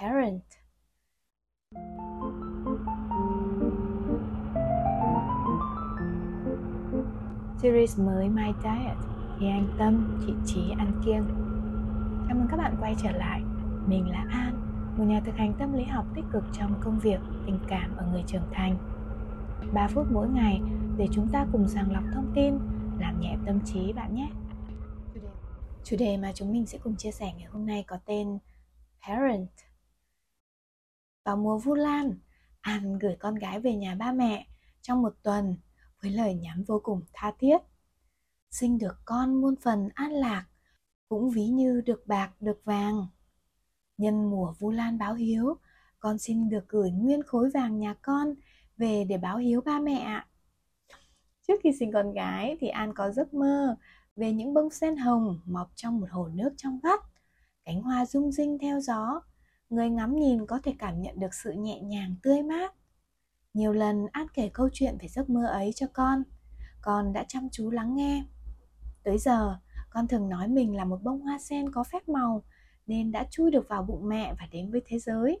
parent. Series mới My Diet thì anh Tâm, chị Trí ăn kiêng. Chào mừng các bạn quay trở lại. Mình là An, một nhà thực hành tâm lý học tích cực trong công việc, tình cảm ở người trưởng thành. 3 phút mỗi ngày để chúng ta cùng sàng lọc thông tin, làm nhẹ tâm trí bạn nhé. Chủ đề mà chúng mình sẽ cùng chia sẻ ngày hôm nay có tên Parent. Vào mùa Vu Lan, An gửi con gái về nhà ba mẹ trong một tuần với lời nhắn vô cùng tha thiết. Sinh được con muôn phần an lạc, cũng ví như được bạc được vàng. Nhân mùa Vu Lan báo hiếu, con xin được gửi nguyên khối vàng nhà con về để báo hiếu ba mẹ ạ. Trước khi sinh con gái thì An có giấc mơ về những bông sen hồng mọc trong một hồ nước trong vắt, cánh hoa rung rinh theo gió, người ngắm nhìn có thể cảm nhận được sự nhẹ nhàng tươi mát. Nhiều lần An kể câu chuyện về giấc mơ ấy cho con, con đã chăm chú lắng nghe. Tới giờ, con thường nói mình là một bông hoa sen có phép màu nên đã chui được vào bụng mẹ và đến với thế giới.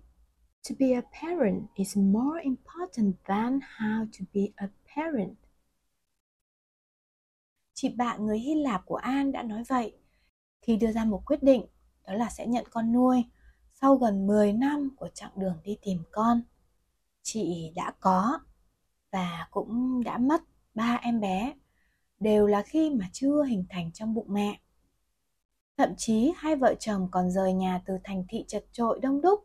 To be a parent is more important than how to be a parent. Chị bạn người Hy Lạp của An đã nói vậy khi đưa ra một quyết định đó là sẽ nhận con nuôi sau gần 10 năm của chặng đường đi tìm con. Chị đã có và cũng đã mất ba em bé đều là khi mà chưa hình thành trong bụng mẹ. Thậm chí hai vợ chồng còn rời nhà từ thành thị chật trội đông đúc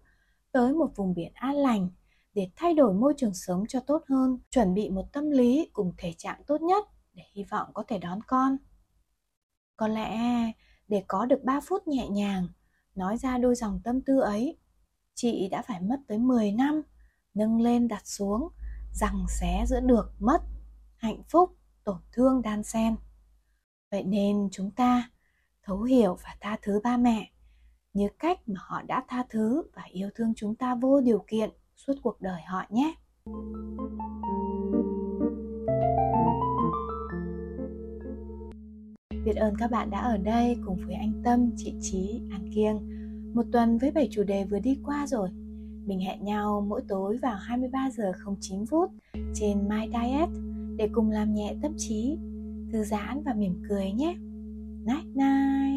tới một vùng biển an lành để thay đổi môi trường sống cho tốt hơn, chuẩn bị một tâm lý cùng thể trạng tốt nhất để hy vọng có thể đón con. Có lẽ để có được 3 phút nhẹ nhàng nói ra đôi dòng tâm tư ấy, chị đã phải mất tới 10 năm nâng lên đặt xuống, rằng xé giữa được mất, hạnh phúc, tổn thương đan xen. Vậy nên chúng ta thấu hiểu và tha thứ ba mẹ như cách mà họ đã tha thứ và yêu thương chúng ta vô điều kiện suốt cuộc đời họ nhé. Biết ơn các bạn đã ở đây cùng với anh Tâm, chị Trí, An Kiêng. Một tuần với 7 chủ đề vừa đi qua rồi. Mình hẹn nhau mỗi tối vào 23 giờ 09 phút trên My Diet để cùng làm nhẹ tâm trí, thư giãn và mỉm cười nhé. Night night.